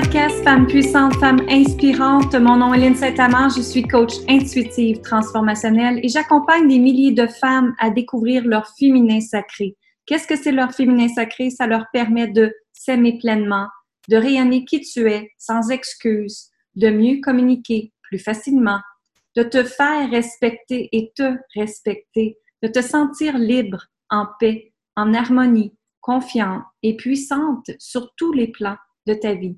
podcast Femmes puissantes, femmes inspirantes. Mon nom est Lynne Saint-Amand, je suis coach intuitive transformationnelle et j'accompagne des milliers de femmes à découvrir leur féminin sacré. Qu'est-ce que c'est leur féminin sacré? Ça leur permet de s'aimer pleinement, de rayonner qui tu es sans excuse, de mieux communiquer plus facilement, de te faire respecter et te respecter, de te sentir libre, en paix, en harmonie, confiante et puissante sur tous les plans de ta vie.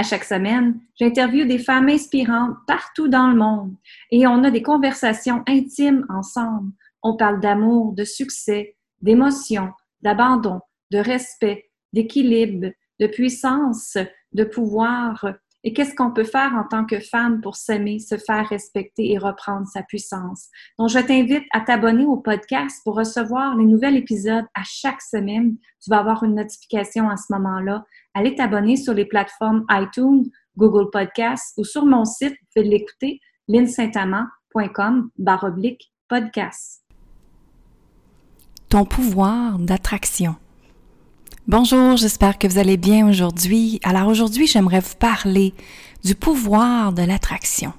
À chaque semaine, j'interviewe des femmes inspirantes partout dans le monde et on a des conversations intimes ensemble. On parle d'amour, de succès, d'émotion, d'abandon, de respect, d'équilibre, de puissance, de pouvoir, et qu'est-ce qu'on peut faire en tant que femme pour s'aimer, se faire respecter et reprendre sa puissance? Donc, je t'invite à t'abonner au podcast pour recevoir les nouveaux épisodes à chaque semaine. Tu vas avoir une notification à ce moment-là. Allez t'abonner sur les plateformes iTunes, Google Podcasts ou sur mon site, vous pouvez l'écouter, linsaintamant.com baroblique podcast. Ton pouvoir d'attraction. Bonjour, j'espère que vous allez bien aujourd'hui. Alors aujourd'hui, j'aimerais vous parler du pouvoir de l'attraction.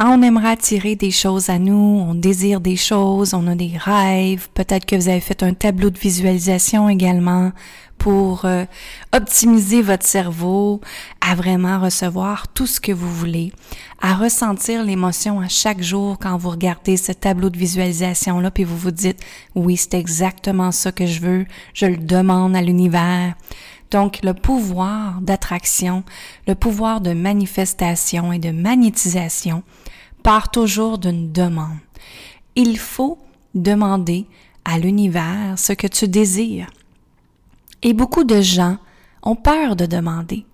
Ah, on aimerait attirer des choses à nous, on désire des choses, on a des rêves. Peut-être que vous avez fait un tableau de visualisation également pour euh, optimiser votre cerveau à vraiment recevoir tout ce que vous voulez, à ressentir l'émotion à chaque jour quand vous regardez ce tableau de visualisation là puis vous vous dites oui, c'est exactement ça que je veux, je le demande à l'univers. Donc, le pouvoir d'attraction, le pouvoir de manifestation et de magnétisation part toujours d'une demande. Il faut demander à l'univers ce que tu désires. Et beaucoup de gens ont peur de demander.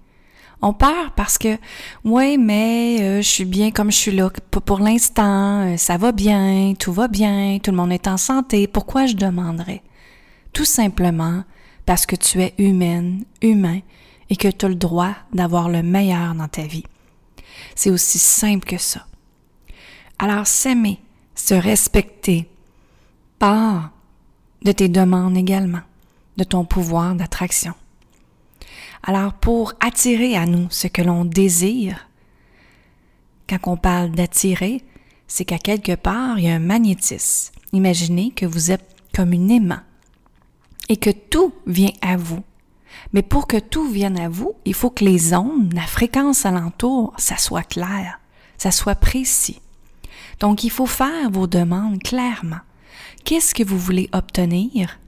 On peur parce que, oui, mais euh, je suis bien comme je suis là. Pour l'instant, euh, ça va bien, tout va bien, tout le monde est en santé. Pourquoi je demanderais? Tout simplement parce que tu es humaine, humain, et que tu as le droit d'avoir le meilleur dans ta vie. C'est aussi simple que ça. Alors s'aimer, se respecter, part de tes demandes également, de ton pouvoir d'attraction. Alors pour attirer à nous ce que l'on désire, quand on parle d'attirer, c'est qu'à quelque part, il y a un magnétisme. Imaginez que vous êtes comme une aimant et que tout vient à vous. Mais pour que tout vienne à vous, il faut que les ondes, la fréquence alentour, ça soit clair, ça soit précis. Donc, il faut faire vos demandes clairement. Qu'est-ce que vous voulez obtenir?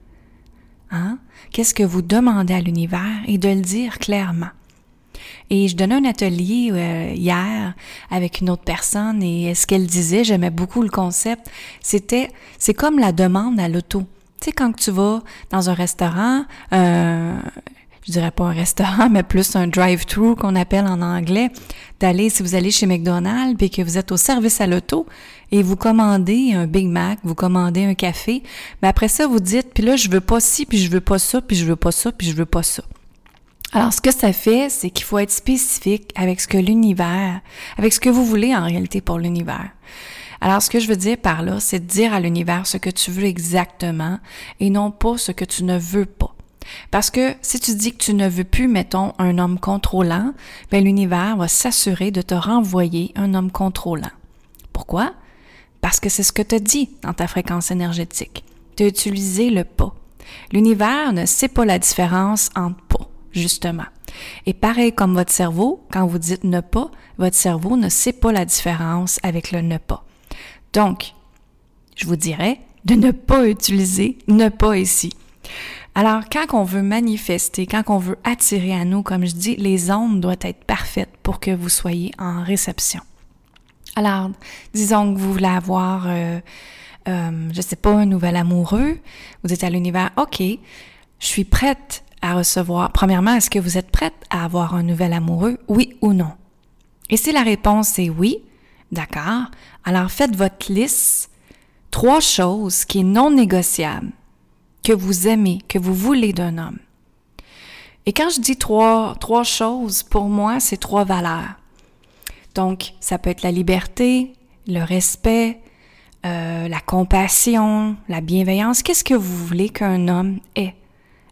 Hein? Qu'est-ce que vous demandez à l'univers et de le dire clairement. Et je donnais un atelier euh, hier avec une autre personne et ce qu'elle disait, j'aimais beaucoup le concept, c'était, c'est comme la demande à l'auto. Tu sais, quand tu vas dans un restaurant, euh, je dirais pas un restaurant, mais plus un drive-thru qu'on appelle en anglais, d'aller, si vous allez chez McDonald's et que vous êtes au service à l'auto et vous commandez un Big Mac, vous commandez un café, mais après ça, vous dites, puis là, je veux pas ci, puis je veux pas ça, puis je veux pas ça, puis je veux pas ça. Alors, ce que ça fait, c'est qu'il faut être spécifique avec ce que l'univers, avec ce que vous voulez en réalité pour l'univers. Alors, ce que je veux dire par là, c'est de dire à l'univers ce que tu veux exactement et non pas ce que tu ne veux pas. Parce que si tu dis que tu ne veux plus, mettons, un homme contrôlant, ben l'univers va s'assurer de te renvoyer un homme contrôlant. Pourquoi? Parce que c'est ce que tu dit dans ta fréquence énergétique. Tu as utilisé le pas. L'univers ne sait pas la différence entre pas, justement. Et pareil comme votre cerveau, quand vous dites ne pas, votre cerveau ne sait pas la différence avec le ne pas. Donc, je vous dirais de ne pas utiliser ne pas ici. Alors, quand on veut manifester, quand on veut attirer à nous, comme je dis, les ondes doivent être parfaites pour que vous soyez en réception. Alors, disons que vous voulez avoir, euh, euh, je sais pas, un nouvel amoureux. Vous dites à l'univers, OK, je suis prête à recevoir. Premièrement, est-ce que vous êtes prête à avoir un nouvel amoureux, oui ou non? Et si la réponse est oui, d'accord, alors faites votre liste, trois choses qui est non négociable que vous aimez, que vous voulez d'un homme. Et quand je dis trois, choses, pour moi, c'est trois valeurs. Donc, ça peut être la liberté, le respect, euh, la compassion, la bienveillance. Qu'est-ce que vous voulez qu'un homme ait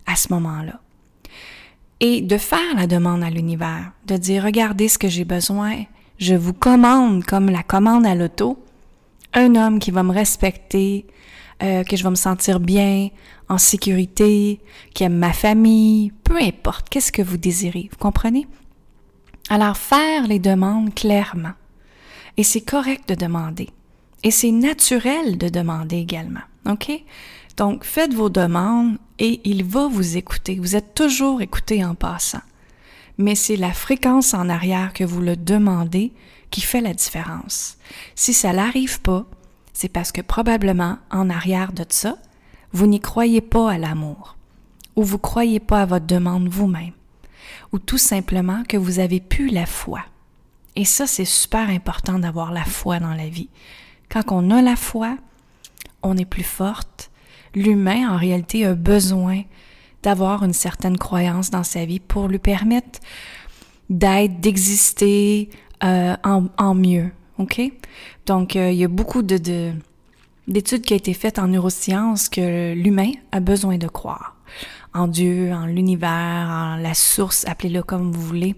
à ce moment-là? et de faire la demande à l'univers, de dire regardez ce que j'ai besoin, je vous commande comme la commande à l'auto, un homme qui va me respecter, euh, que je vais me sentir bien, en sécurité, qui aime ma famille, peu importe, qu'est-ce que vous désirez, vous comprenez? Alors faire les demandes clairement. Et c'est correct de demander. Et c'est naturel de demander également. OK? Donc, faites vos demandes et il va vous écouter. Vous êtes toujours écouté en passant. Mais c'est la fréquence en arrière que vous le demandez qui fait la différence. Si ça n'arrive pas, c'est parce que probablement en arrière de ça, vous n'y croyez pas à l'amour, ou vous croyez pas à votre demande vous-même, ou tout simplement que vous avez plus la foi. Et ça, c'est super important d'avoir la foi dans la vie. Quand on a la foi, on est plus forte. L'humain, en réalité, a besoin d'avoir une certaine croyance dans sa vie pour lui permettre d'être, d'exister euh, en, mieux. OK? Donc, euh, il y a beaucoup de, de d'études qui ont été faites en neurosciences que l'humain a besoin de croire en Dieu, en l'univers, en la source, appelez-le comme vous voulez.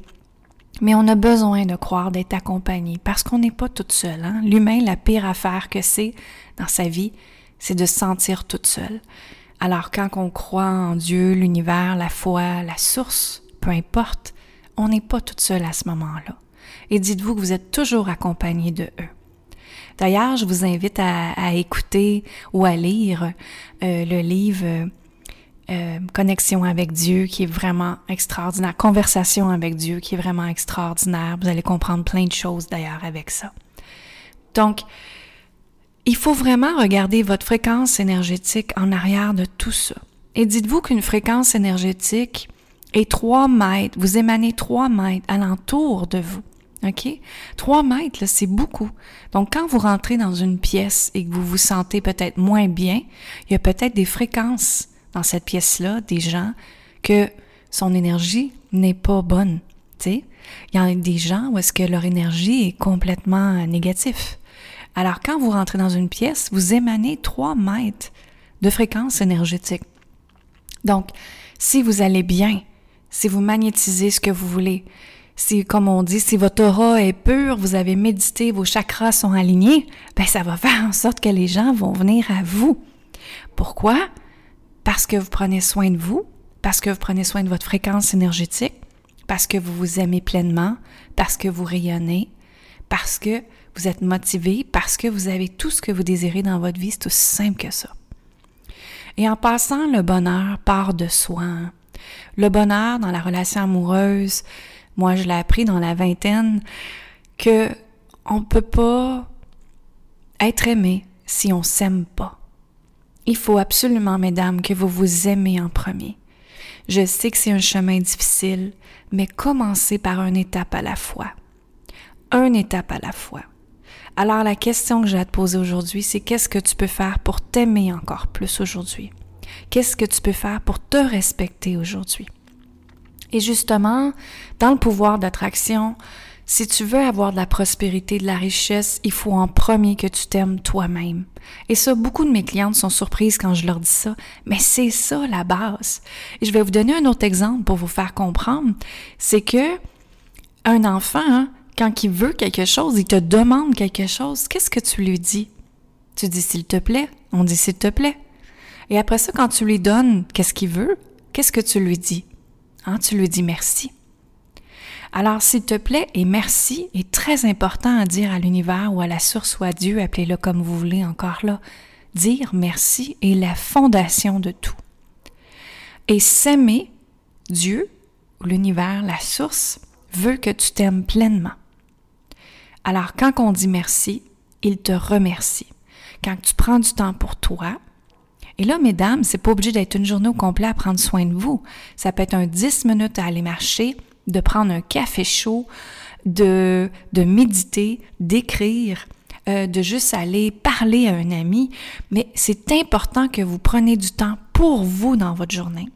Mais on a besoin de croire, d'être accompagné, parce qu'on n'est pas toute seule. Hein? L'humain, la pire affaire que c'est dans sa vie, c'est de se sentir toute seule. Alors quand on croit en Dieu, l'univers, la foi, la source, peu importe, on n'est pas toute seule à ce moment-là. Et dites-vous que vous êtes toujours accompagné de eux. D'ailleurs, je vous invite à, écouter ou à lire euh, le livre euh, Connexion avec Dieu qui est vraiment extraordinaire, Conversation avec Dieu qui est vraiment extraordinaire. Vous allez comprendre plein de choses d'ailleurs avec ça. Donc, il faut vraiment regarder votre fréquence énergétique en arrière de tout ça. Et dites-vous qu'une fréquence énergétique est 3 mètres, vous émanez 3 mètres alentour de vous. OK? Trois mètres, c'est beaucoup. Donc, quand vous rentrez dans une pièce et que vous vous sentez peut-être moins bien, il y a peut-être des fréquences dans cette pièce-là, des gens, que son énergie n'est pas bonne. Il y a des gens où est-ce que leur énergie est complètement négative. Alors, quand vous rentrez dans une pièce, vous émanez trois mètres de fréquence énergétique. Donc, si vous allez bien, si vous magnétisez ce que vous voulez, si, comme on dit, si votre aura est pure, vous avez médité, vos chakras sont alignés, ben ça va faire en sorte que les gens vont venir à vous. Pourquoi? Parce que vous prenez soin de vous, parce que vous prenez soin de votre fréquence énergétique, parce que vous vous aimez pleinement, parce que vous rayonnez, parce que vous êtes motivé, parce que vous avez tout ce que vous désirez dans votre vie. C'est aussi simple que ça. Et en passant, le bonheur part de soi. Le bonheur dans la relation amoureuse, moi je l'ai appris dans la vingtaine, que on peut pas être aimé si on s'aime pas. Il faut absolument, mesdames, que vous vous aimez en premier. Je sais que c'est un chemin difficile, mais commencez par une étape à la fois. Une étape à la fois. Alors la question que j'ai à te poser aujourd'hui, c'est qu'est-ce que tu peux faire pour t'aimer encore plus aujourd'hui? Qu'est-ce que tu peux faire pour te respecter aujourd'hui? Et justement, dans le pouvoir d'attraction, si tu veux avoir de la prospérité, de la richesse, il faut en premier que tu t'aimes toi-même. Et ça, beaucoup de mes clientes sont surprises quand je leur dis ça, mais c'est ça la base. Et je vais vous donner un autre exemple pour vous faire comprendre. C'est que un enfant, hein, quand il veut quelque chose, il te demande quelque chose, qu'est-ce que tu lui dis? Tu dis s'il te plaît, on dit s'il te plaît. Et après ça, quand tu lui donnes qu'est-ce qu'il veut, qu'est-ce que tu lui dis? Hein, tu lui dis merci. Alors, s'il te plaît, et merci est très important à dire à l'univers ou à la source ou à Dieu, appelez-le comme vous voulez encore là. Dire merci est la fondation de tout. Et s'aimer, Dieu, l'univers, la source, veut que tu t'aimes pleinement. Alors, quand on dit merci, il te remercie. Quand tu prends du temps pour toi, et là, mesdames, c'est pas obligé d'être une journée au complet à prendre soin de vous. Ça peut être un 10 minutes à aller marcher, de prendre un café chaud, de, de méditer, d'écrire, euh, de juste aller parler à un ami. Mais c'est important que vous preniez du temps pour vous dans votre journée.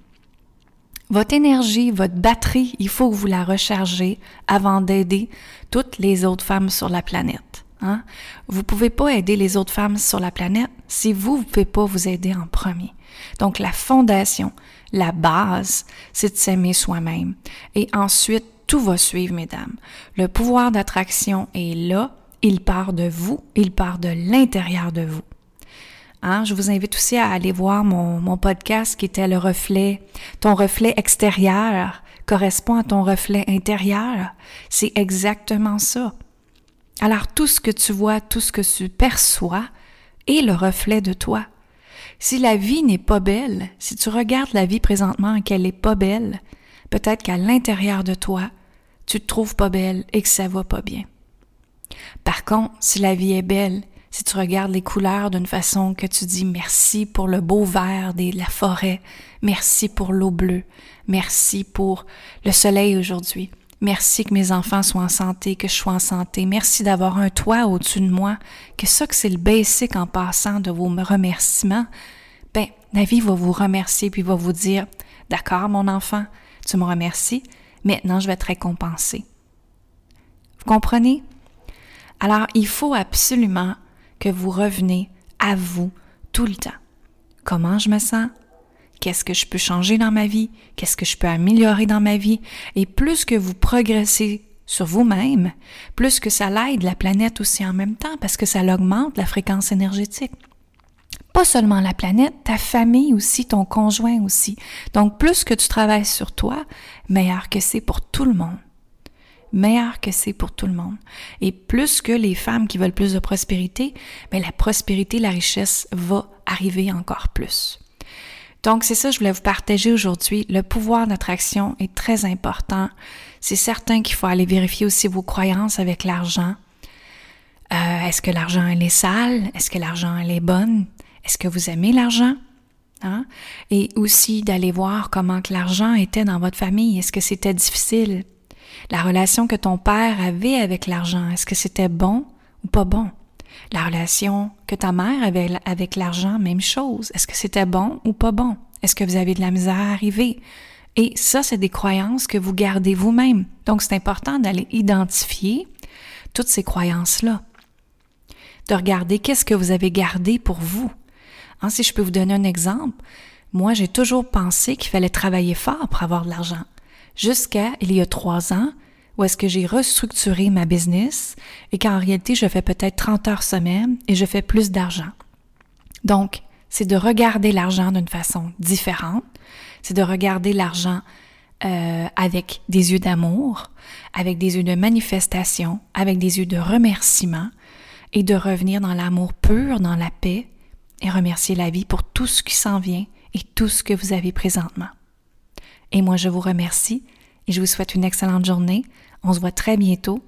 Votre énergie, votre batterie, il faut que vous la rechargez avant d'aider toutes les autres femmes sur la planète. Hein? Vous pouvez pas aider les autres femmes sur la planète si vous ne pouvez pas vous aider en premier. Donc la fondation, la base, c'est de s'aimer soi-même. Et ensuite, tout va suivre, mesdames. Le pouvoir d'attraction est là, il part de vous, il part de l'intérieur de vous. Hein? Je vous invite aussi à aller voir mon, mon podcast qui était le reflet, ton reflet extérieur correspond à ton reflet intérieur. C'est exactement ça. Alors tout ce que tu vois, tout ce que tu perçois est le reflet de toi. Si la vie n'est pas belle, si tu regardes la vie présentement et qu'elle n'est pas belle, peut-être qu'à l'intérieur de toi, tu te trouves pas belle et que ça va pas bien. Par contre, si la vie est belle, si tu regardes les couleurs d'une façon que tu dis merci pour le beau vert de la forêt, merci pour l'eau bleue, merci pour le soleil aujourd'hui, merci que mes enfants soient en santé, que je sois en santé, merci d'avoir un toit au-dessus de moi, que ça que c'est le basic en passant de vos remerciements, ben, la vie va vous remercier puis va vous dire, d'accord mon enfant, tu me remercies, maintenant je vais te récompenser. Vous comprenez? Alors, il faut absolument que vous revenez à vous tout le temps. Comment je me sens? Qu'est-ce que je peux changer dans ma vie? Qu'est-ce que je peux améliorer dans ma vie? Et plus que vous progressez sur vous-même, plus que ça l'aide la planète aussi en même temps parce que ça augmente la fréquence énergétique. Pas seulement la planète, ta famille aussi, ton conjoint aussi. Donc plus que tu travailles sur toi, meilleur que c'est pour tout le monde meilleur que c'est pour tout le monde. Et plus que les femmes qui veulent plus de prospérité, mais la prospérité, la richesse va arriver encore plus. Donc, c'est ça que je voulais vous partager aujourd'hui. Le pouvoir d'attraction est très important. C'est certain qu'il faut aller vérifier aussi vos croyances avec l'argent. Euh, est-ce que l'argent, elle est sale? Est-ce que l'argent, elle est bonne? Est-ce que vous aimez l'argent? Hein? Et aussi d'aller voir comment que l'argent était dans votre famille. Est-ce que c'était difficile? La relation que ton père avait avec l'argent, est-ce que c'était bon ou pas bon? La relation que ta mère avait avec l'argent, même chose. Est-ce que c'était bon ou pas bon? Est-ce que vous avez de la misère à arriver? Et ça, c'est des croyances que vous gardez vous-même. Donc, c'est important d'aller identifier toutes ces croyances-là. De regarder qu'est-ce que vous avez gardé pour vous. Hein, si je peux vous donner un exemple, moi, j'ai toujours pensé qu'il fallait travailler fort pour avoir de l'argent jusqu'à il y a trois ans où est-ce que j'ai restructuré ma business et qu'en réalité, je fais peut-être 30 heures semaine et je fais plus d'argent. Donc, c'est de regarder l'argent d'une façon différente, c'est de regarder l'argent euh, avec des yeux d'amour, avec des yeux de manifestation, avec des yeux de remerciement et de revenir dans l'amour pur, dans la paix et remercier la vie pour tout ce qui s'en vient et tout ce que vous avez présentement. Et moi, je vous remercie et je vous souhaite une excellente journée. On se voit très bientôt.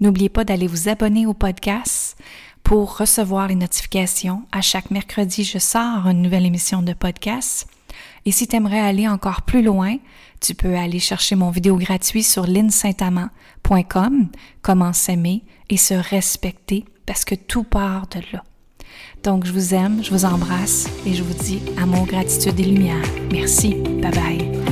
N'oubliez pas d'aller vous abonner au podcast pour recevoir les notifications. À chaque mercredi, je sors une nouvelle émission de podcast. Et si tu aimerais aller encore plus loin, tu peux aller chercher mon vidéo gratuit sur linsaintamant.com, comment s'aimer et se respecter parce que tout part de là. Donc, je vous aime, je vous embrasse et je vous dis amour, gratitude et lumière. Merci. Bye bye.